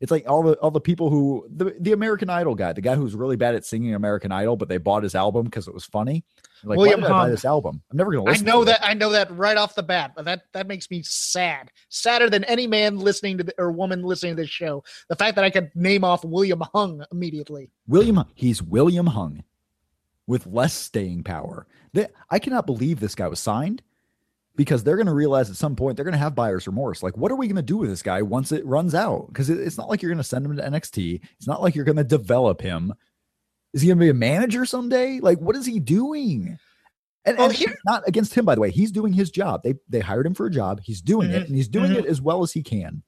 It's like all the all the people who the the American Idol guy, the guy who's really bad at singing American Idol, but they bought his album because it was funny. Like, William why did Hung. I buy this album? I'm never going to listen. I know that. It. I know that right off the bat, but that that makes me sad. Sadder than any man listening to the, or woman listening to this show. The fact that I could name off William Hung immediately. William, he's William Hung with less staying power. They, I cannot believe this guy was signed because they're going to realize at some point they're going to have buyer's remorse. Like, what are we going to do with this guy once it runs out? Because it, it's not like you're going to send him to NXT. It's not like you're going to develop him. Is he going to be a manager someday? Like, what is he doing? And, and here, not against him, by the way. He's doing his job. They they hired him for a job. He's doing mm-hmm. it, and he's doing mm-hmm. it as well as he can.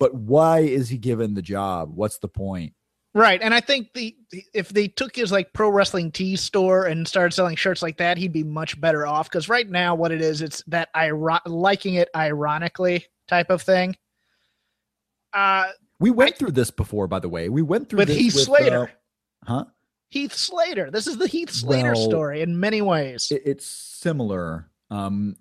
But why is he given the job? What's the point? Right, and I think the if they took his like pro wrestling tee store and started selling shirts like that, he'd be much better off. Because right now, what it is, it's that iron- liking it ironically type of thing. Uh, we went I, through this before, by the way. We went through with this Heath with, Slater, uh, huh? Heath Slater. This is the Heath Slater well, story in many ways. It, it's similar. Um,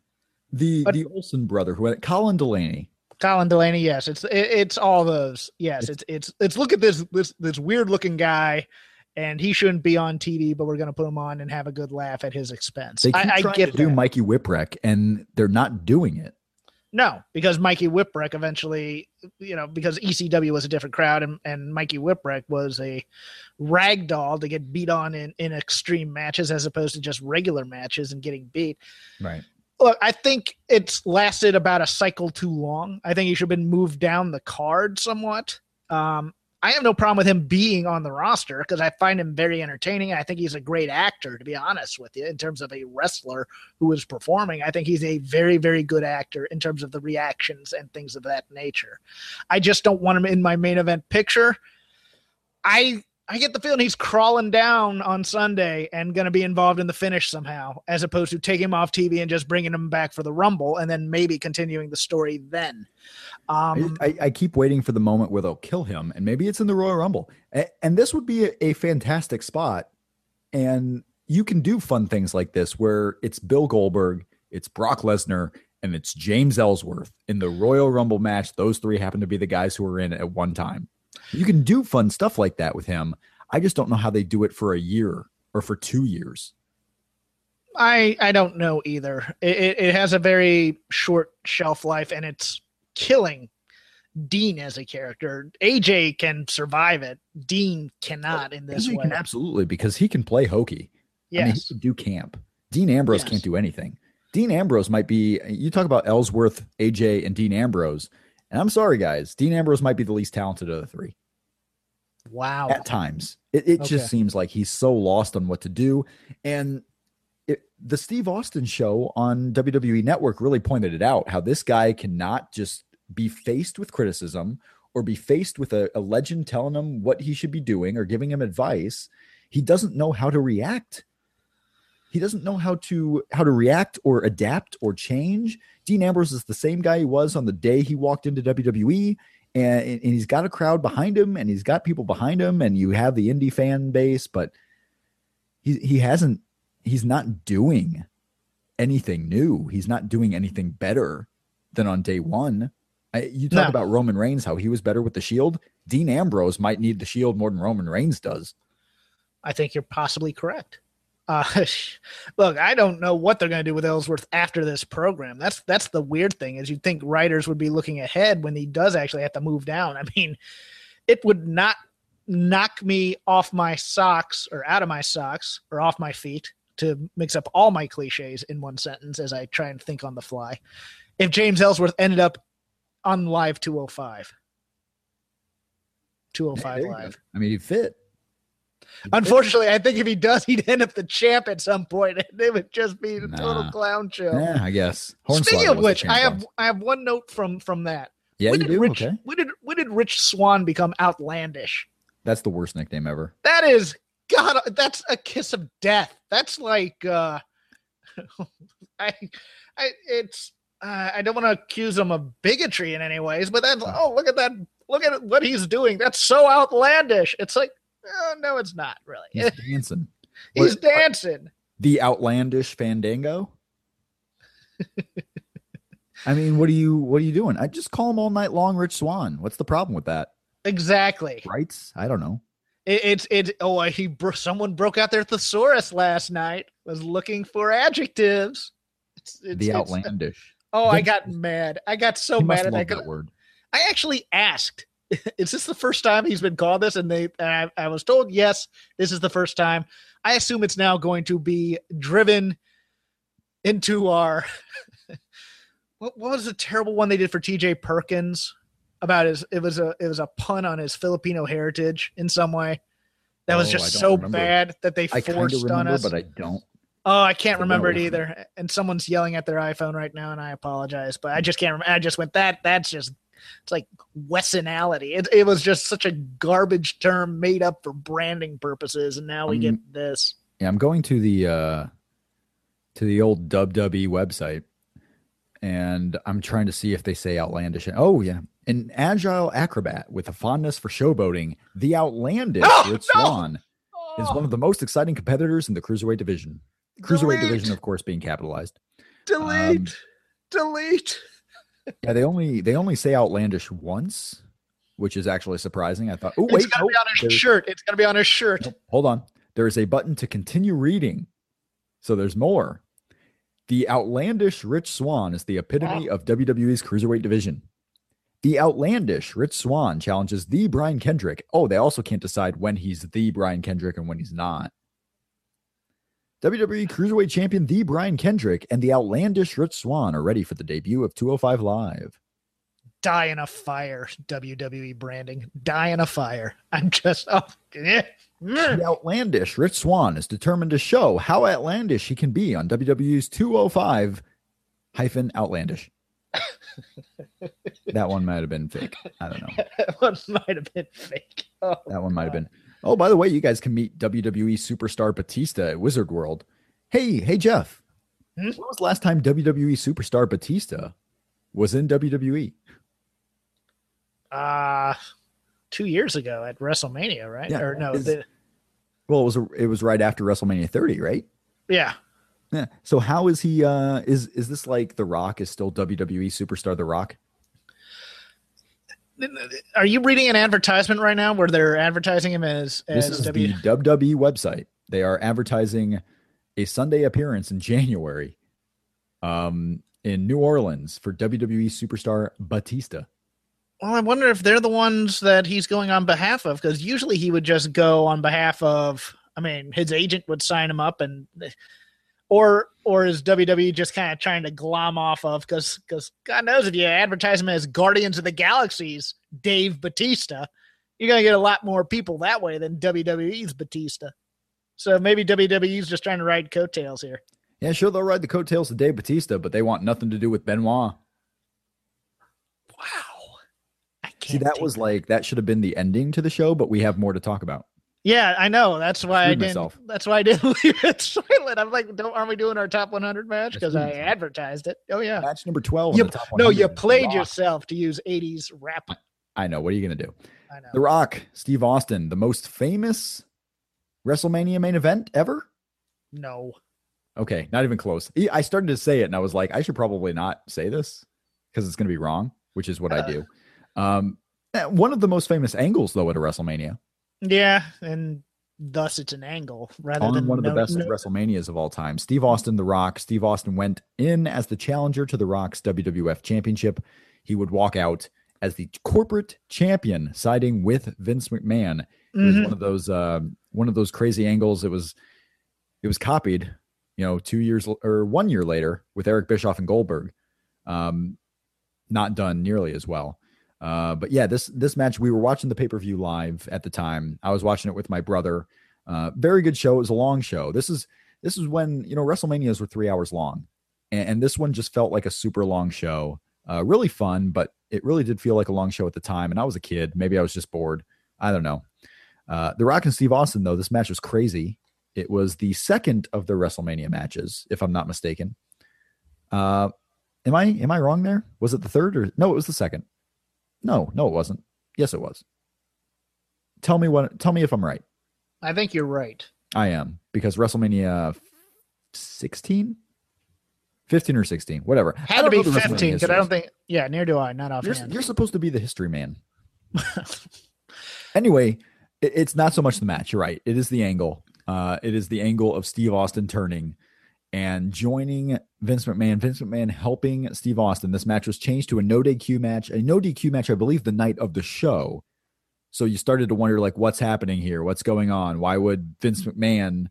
the but, the Olsen brother, who had Colin Delaney, Colin Delaney, yes, it's it, it's all those. Yes, it's it's it's look at this this this weird looking guy, and he shouldn't be on TV, but we're going to put him on and have a good laugh at his expense. They keep I, trying I get to do Mikey Whipwreck, and they're not doing it. No, because Mikey Whipwreck eventually, you know, because ECW was a different crowd, and, and Mikey Whipwreck was a rag doll to get beat on in, in extreme matches as opposed to just regular matches and getting beat. Right look, I think it's lasted about a cycle too long. I think he should have been moved down the card somewhat. Um, I have no problem with him being on the roster because I find him very entertaining. I think he's a great actor, to be honest with you, in terms of a wrestler who is performing. I think he's a very, very good actor in terms of the reactions and things of that nature. I just don't want him in my main event picture. I I get the feeling he's crawling down on Sunday and going to be involved in the finish somehow, as opposed to taking him off TV and just bringing him back for the Rumble and then maybe continuing the story then. Um, I, I, keep waiting for the moment where they'll kill him, and maybe it's in the Royal Rumble. And this would be a, a fantastic spot. And you can do fun things like this where it's Bill Goldberg, it's Brock Lesnar, and it's James Ellsworth in the Royal Rumble match. Those three happen to be the guys who were in at one time. You can do fun stuff like that with him. I just don't know how they do it for a year or for two years. I I don't know either. It, it has a very short shelf life, and it's killing Dean as a character. AJ can survive it. Dean cannot in this AJ way. Absolutely, because he can play hokey. Yes. I mean, he can do camp. Dean Ambrose yes. can't do anything. Dean Ambrose might be. You talk about Ellsworth, AJ, and Dean Ambrose. And I'm sorry, guys. Dean Ambrose might be the least talented of the three. Wow. At times, it, it okay. just seems like he's so lost on what to do. And it, the Steve Austin show on WWE Network really pointed it out how this guy cannot just be faced with criticism or be faced with a, a legend telling him what he should be doing or giving him advice. He doesn't know how to react he doesn't know how to how to react or adapt or change. Dean Ambrose is the same guy he was on the day he walked into WWE, and, and he's got a crowd behind him, and he's got people behind him, and you have the indie fan base, but he he hasn't he's not doing anything new. He's not doing anything better than on day one. I, you talk no. about Roman Reigns, how he was better with the Shield. Dean Ambrose might need the Shield more than Roman Reigns does. I think you're possibly correct. Uh, look, I don't know what they're going to do with Ellsworth after this program. That's that's the weird thing is you'd think writers would be looking ahead when he does actually have to move down. I mean, it would not knock me off my socks or out of my socks or off my feet to mix up all my cliches in one sentence as I try and think on the fly. If James Ellsworth ended up on live 205. 205 live. I mean, he fit. Unfortunately, I think if he does, he'd end up the champ at some point, and it would just be a nah. total clown show. Yeah, I guess. Hornswoggle Speaking of which, I have I have one note from from that. Yeah, when you do. Rich, okay. When did when did Rich Swann become outlandish? That's the worst nickname ever. That is God. That's a kiss of death. That's like uh, I, I it's uh, I don't want to accuse him of bigotry in any ways, but that's oh look at that look at what he's doing. That's so outlandish. It's like Oh, no, it's not really. He's dancing. He's what, dancing. The outlandish fandango. I mean, what are you what are you doing? I just call him all night long, Rich Swann. What's the problem with that? Exactly. Rights? I don't know. It, it's it. Oh, uh, he bro- someone broke out their thesaurus last night. Was looking for adjectives. It's, it's, the uh, outlandish. It's, oh, I got mad. I got so mad at that word. I actually asked is this the first time he's been called this? And they, and I, I, was told, yes, this is the first time. I assume it's now going to be driven into our. what, what was the terrible one they did for T.J. Perkins about his? It was a it was a pun on his Filipino heritage in some way. That was oh, just so remember. bad that they forced remember, on us. But I don't. Oh, I can't remember it either. And someone's yelling at their iPhone right now, and I apologize, but I just can't remember. I just went that. That's just it's like Wessonality. It, it was just such a garbage term made up for branding purposes, and now we um, get this. Yeah, I'm going to the uh to the old WWE website, and I'm trying to see if they say outlandish. Oh yeah, an agile acrobat with a fondness for showboating, the outlandish oh, Rich no! Swann oh. is one of the most exciting competitors in the cruiserweight division. Cruiserweight Delete. division, of course, being capitalized. Delete. Um, Delete yeah, they only they only say outlandish once, which is actually surprising. I thought, oh wait, it's gonna be on his shirt. It's gonna be on his shirt. hold on, there is a button to continue reading, so there's more. The outlandish Rich Swann is the epitome wow. of WWE's cruiserweight division. The outlandish Rich Swann challenges the Brian Kendrick. Oh, they also can't decide when he's the Brian Kendrick and when he's not. WWE Cruiserweight Champion the Brian Kendrick and the outlandish Rich Swann are ready for the debut of 205 Live. die in a fire. WWE branding, die in a fire. I'm just oh, eh. The outlandish Rich Swann is determined to show how outlandish he can be on WWE's 205 hyphen outlandish. that one might have been fake. I don't know. that one might have been fake. Oh, That one might have been. Oh, by the way, you guys can meet WWE superstar Batista at Wizard World. Hey, hey, Jeff. Hmm? When was the last time WWE superstar Batista was in? WWE? Uh two years ago at WrestleMania, right? Yeah. Or no, the, Well, it was it was right after WrestleMania 30, right? yeah. Yeah. So how is he? uh Is is this like The Rock is still WWE superstar The Rock? Are you reading an advertisement right now where they're advertising him as This is W? the WWE website. They are advertising a Sunday appearance in January, um, in New Orleans for WWE superstar Batista. Well, I wonder if they're the ones that he's going on behalf of, because usually he would just go on behalf of. I mean, his agent would sign him up, and or or is WWE just kind of trying to glom off of? Because because God knows if you advertise him as Guardians of the Galaxy's Dave Batista, you're gonna get a lot more people that way than WWE's Batista. So maybe WWE's just trying to ride coattails here. Yeah, sure, they'll ride the coattails of Dave Batista, but they want nothing to do with Benoit. Wow, I can't. See, that was like that should have been the ending to the show, but we have more to talk about. Yeah, I know. That's why I Screwed didn't. myself. That's why I didn't leave it silent. I'm like, don't aren't we doing our top 100 match? Because I advertised it. Oh yeah. Match number twelve. You- in the top No, you played Rock. yourself to use 80s rap. I know. What are you gonna do? I know. The Rock, Steve Austin, the most famous WrestleMania main event ever. No. Okay, not even close. I started to say it, and I was like, I should probably not say this because it's going to be wrong, which is what I Uh. do. Um, eh, one of the most famous angles, though, at a WrestleMania, Yeah, and thus it's an angle rather on than one of the best no- WrestleManias of all time. Steve Austin, The Rock. Steve Austin went in as the challenger to The Rock's WWF Championship. He would walk out as the corporate champion, siding with Vince McMahon. It was Mhm. one of those um one of those crazy angles. It was it was copied, you know, two years l- or one year later with Eric Bischoff and Goldberg. Um, not done nearly as well. Uh, but yeah, this this match we were watching the pay per view live at the time. I was watching it with my brother. Uh, very good show. It was a long show. This is this is when you know WrestleManias were three hours long, and, and this one just felt like a super long show. Uh, really fun, but it really did feel like a long show at the time. And I was a kid. Maybe I was just bored. I don't know. Uh, the Rock and Steve Austin, though, this match was crazy. It was the second of the WrestleMania matches, if I'm not mistaken. Uh, am I am I wrong there? Was it the third or no? It was the second. No, no, it wasn't. Yes, it was. Tell me what. Tell me if I'm right. I think you're right. I am because WrestleMania 16, 15 or 16, whatever. Had to be know the WrestleMania 15 because I don't think. Yeah, near do I. Not You're, you're supposed to be the history man. anyway, it, it's not so much the match. You're right. It is the angle. Uh, it is the angle of Steve Austin turning and joining Vince McMahon. Vince McMahon helping Steve Austin. This match was changed to a no DQ match, a no DQ match, I believe, the night of the show. So you started to wonder, like, what's happening here? What's going on? Why would Vince McMahon,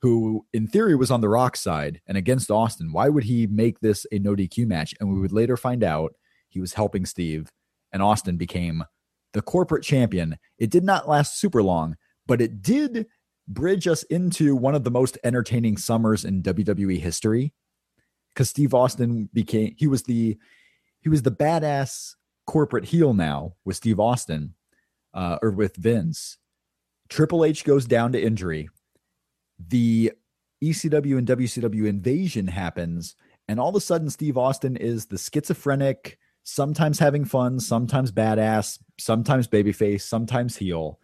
who in theory was on the Rock side and against Austin, why would he make this a no DQ match? And we would later find out he was helping Steve, and Austin became the corporate champion. It did not last super long, but it did bridge us into one of the most entertaining summers in WWE history. Because Steve Austin became he was the he was the badass corporate heel now with Steve Austin, uh, or with Vince. Triple H goes down to injury. The ECW and WCW invasion happens, and all of a sudden, Steve Austin is the schizophrenic, sometimes having fun, sometimes badass, sometimes babyface, sometimes heel.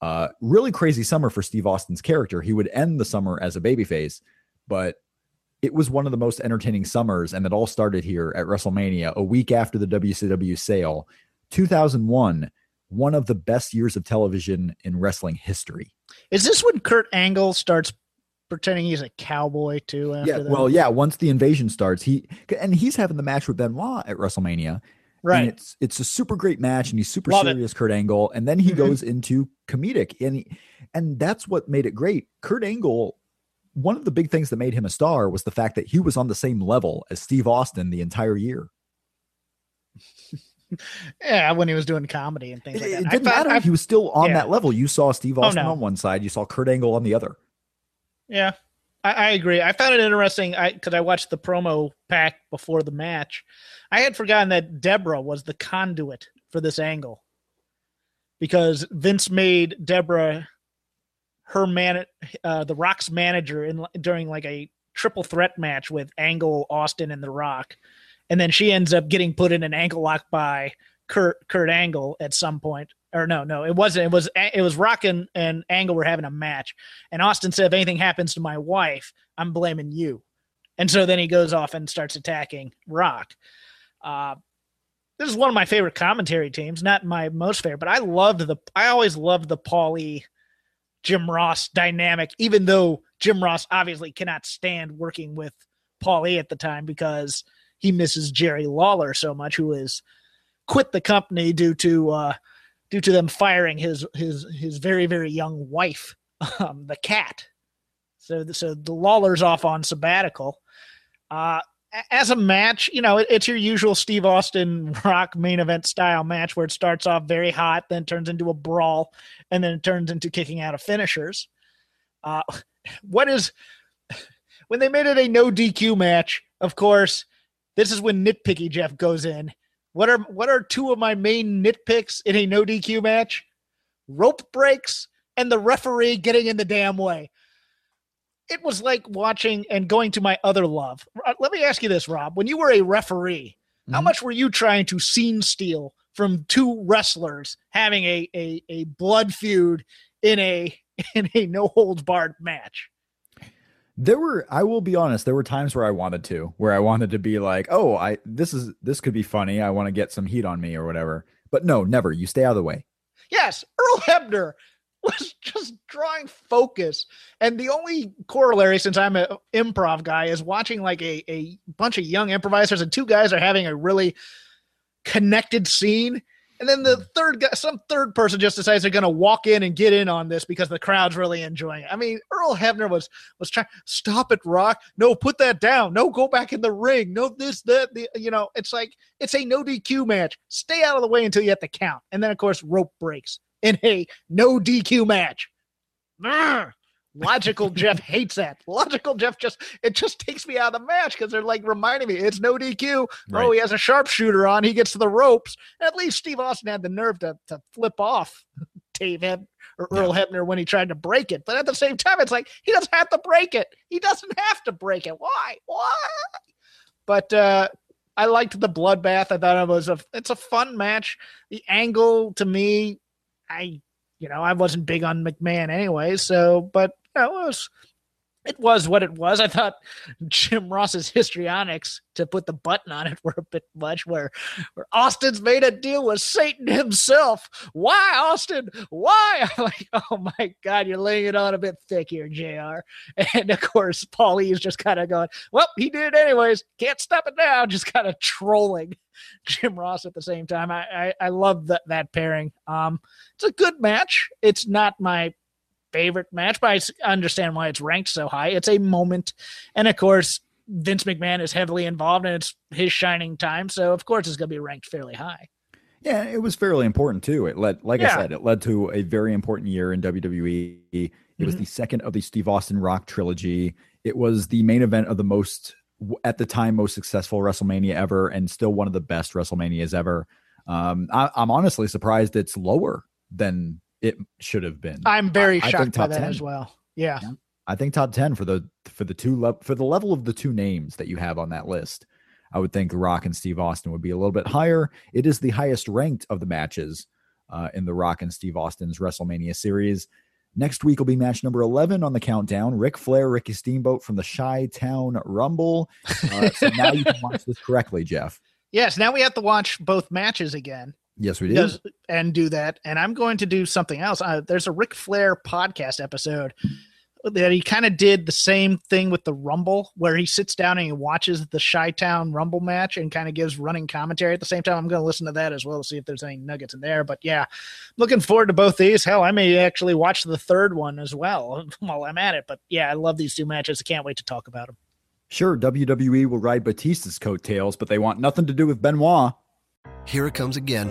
Uh, really crazy summer for Steve Austin's character. He would end the summer as a babyface, but it was one of the most entertaining summers, and it all started here at WrestleMania, a week after the WCW sale. 2001, one of the best years of television in wrestling history. Is this when Kurt Angle starts pretending he's a cowboy too? After Yeah, that? well, yeah. Once the invasion starts, he and he's having the match with Benoit at WrestleMania, right. And it's it's a super great match, and he's super Love it. serious, Kurt Angle, and then he Mhm. goes into comedic, and he, and that's what made it great. Kurt Angle, one of the big things that made him a star was the fact that he was on the same level as Steve Austin the entire year. yeah, when he was doing comedy and things It, like that. it didn't found- matter. I- he was still on yeah. that level. You saw Steve Oh, Austin no. on one side. You saw Kurt Angle on the other. Yeah, I, I agree. I found it interesting. I because I watched the promo pack before the match. I had forgotten that Deborah was the conduit for this angle because Vince made Deborah her man, uh, the Rock's manager in during like a triple threat match with Angle, Austin, and The Rock, and then she ends up getting put in an ankle lock by Kurt Kurt Angle at some point. Or no, no, it wasn't. It was it was Rock and, and Angle were having a match, and Austin said, "If anything happens to my wife, I'm blaming you." And so then he goes off and starts attacking Rock. Uh, this is one of my favorite commentary teams, not my most favorite, but I loved the. I always loved the Paulie Jim Ross dynamic, even though Jim Ross obviously cannot stand working with Paulie at the time because he misses Jerry Lawler so much, who has quit the company due to uh, due to them firing his his his very very young wife, um, the Kat. So so the Lawler's off on sabbatical. Uh, as a match, you know, it, it's your usual Steve Austin Rock main event style match where it starts off very hot, then turns into a brawl, and then it turns into kicking out of finishers. Uh, what is when they made it a no DQ match? Of course, this is when nitpicky Jeff goes in. What are what are two of my main nitpicks in a no DQ match? Rope breaks and the referee getting in the damn way. It was like watching and going to my other love. Uh, Let me ask you this, Rob. When you were a referee, how Mhm. much were you trying to scene steal from two wrestlers having a a, a blood feud in a in a no holds barred match? There were, I will be honest, there were times where I wanted to, where I wanted to be like, oh, I this is this could be funny. I want to get some heat on me or whatever. But no, never. You stay out of the way. Yes, Earl Hebner was just drawing focus. And the only corollary, since I'm an improv guy, is watching like a, a bunch of young improvisers and two guys are having a really connected scene. And then the hmm. third guy, some third person just decides they're going to walk in and get in on this because the crowd's really enjoying it. I mean, Earl Hebner was was trying, stop it, Rock. No, put that down. No, go back in the ring. No, this, that, the, you know, it's like, it's a no DQ match. Stay out of the way until you have to count. And then, of course, rope breaks in a no DQ match. Brr. Logical Jeff hates that. Logical Jeff just it just takes me out of the match because they're like reminding me it's no DQ. Oh, he has a sharpshooter on. He gets to the ropes. At least Steve Austin had the nerve to to flip off Dave Heb- or Earl Hebner when he tried to break it. But at the same time, it's like he doesn't have to break it. He doesn't have to break it. Why? Why? But uh I liked the bloodbath. I thought it was a it's a fun match. The angle to me, I you know, I wasn't big on McMahon anyway, so but it was it was what it was. I thought Jim Ross's histrionics to put the button on it were a bit much. Where, where Austin's made a deal with Satan himself. Why, Austin? Why? I'm like, oh my God, you're laying it on a bit thick here, Jr. And of course, Paulie is just kind of going, well, he did it anyways. Can't stop it now. Just kind of trolling Jim Ross at the same time. I I, I love that that pairing. Um, it's a good match. It's not my favorite match, but I understand why it's ranked so high. It's a moment, and of course, Vince McMahon is heavily involved, and it's his shining time. So of course, it's going to be ranked fairly high. Yeah, it was fairly important too. It led, like Yeah. I said, it led to a very important year in WWE. It was Mhm. the second of the Steve Austin Rock trilogy. It was the main event of the most, at the time, most successful WrestleMania ever, and still one of the best WrestleManias ever. Um, I, I'm honestly surprised it's lower than it should have been. I'm very I- I shocked think by top that 10. as well. Yeah. I think top ten for the for the two le- for the level of the two names that you have on that list. I would think The Rock and Steve Austin would be a little bit higher. It is the highest ranked of the matches uh, in The Rock and Steve Austin's WrestleMania series. Next week will be match number 11 on the countdown. Ric Flair, Ricky Steamboat from the Chi Town Rumble. Uh, so now you can watch this correctly, Jeff. Yes. Now we have to watch both matches again. Yes, we did. does and do that. And I'm going to do something else. Uh, there's a Ric Flair podcast episode that he kind of did the same thing with the Rumble, where he sits down and he watches the Chi Town Rumble match and kind of gives running commentary at the same time. I'm going to listen to that as well to see if there's any nuggets in there. But yeah, looking forward to both these. Hell, I may actually watch the third one as well while I'm at it. But yeah, I love these two matches. I can't wait to talk about them. Sure, WWE will ride Batista's coattails, but they want nothing to do with Benoit. Here it comes again.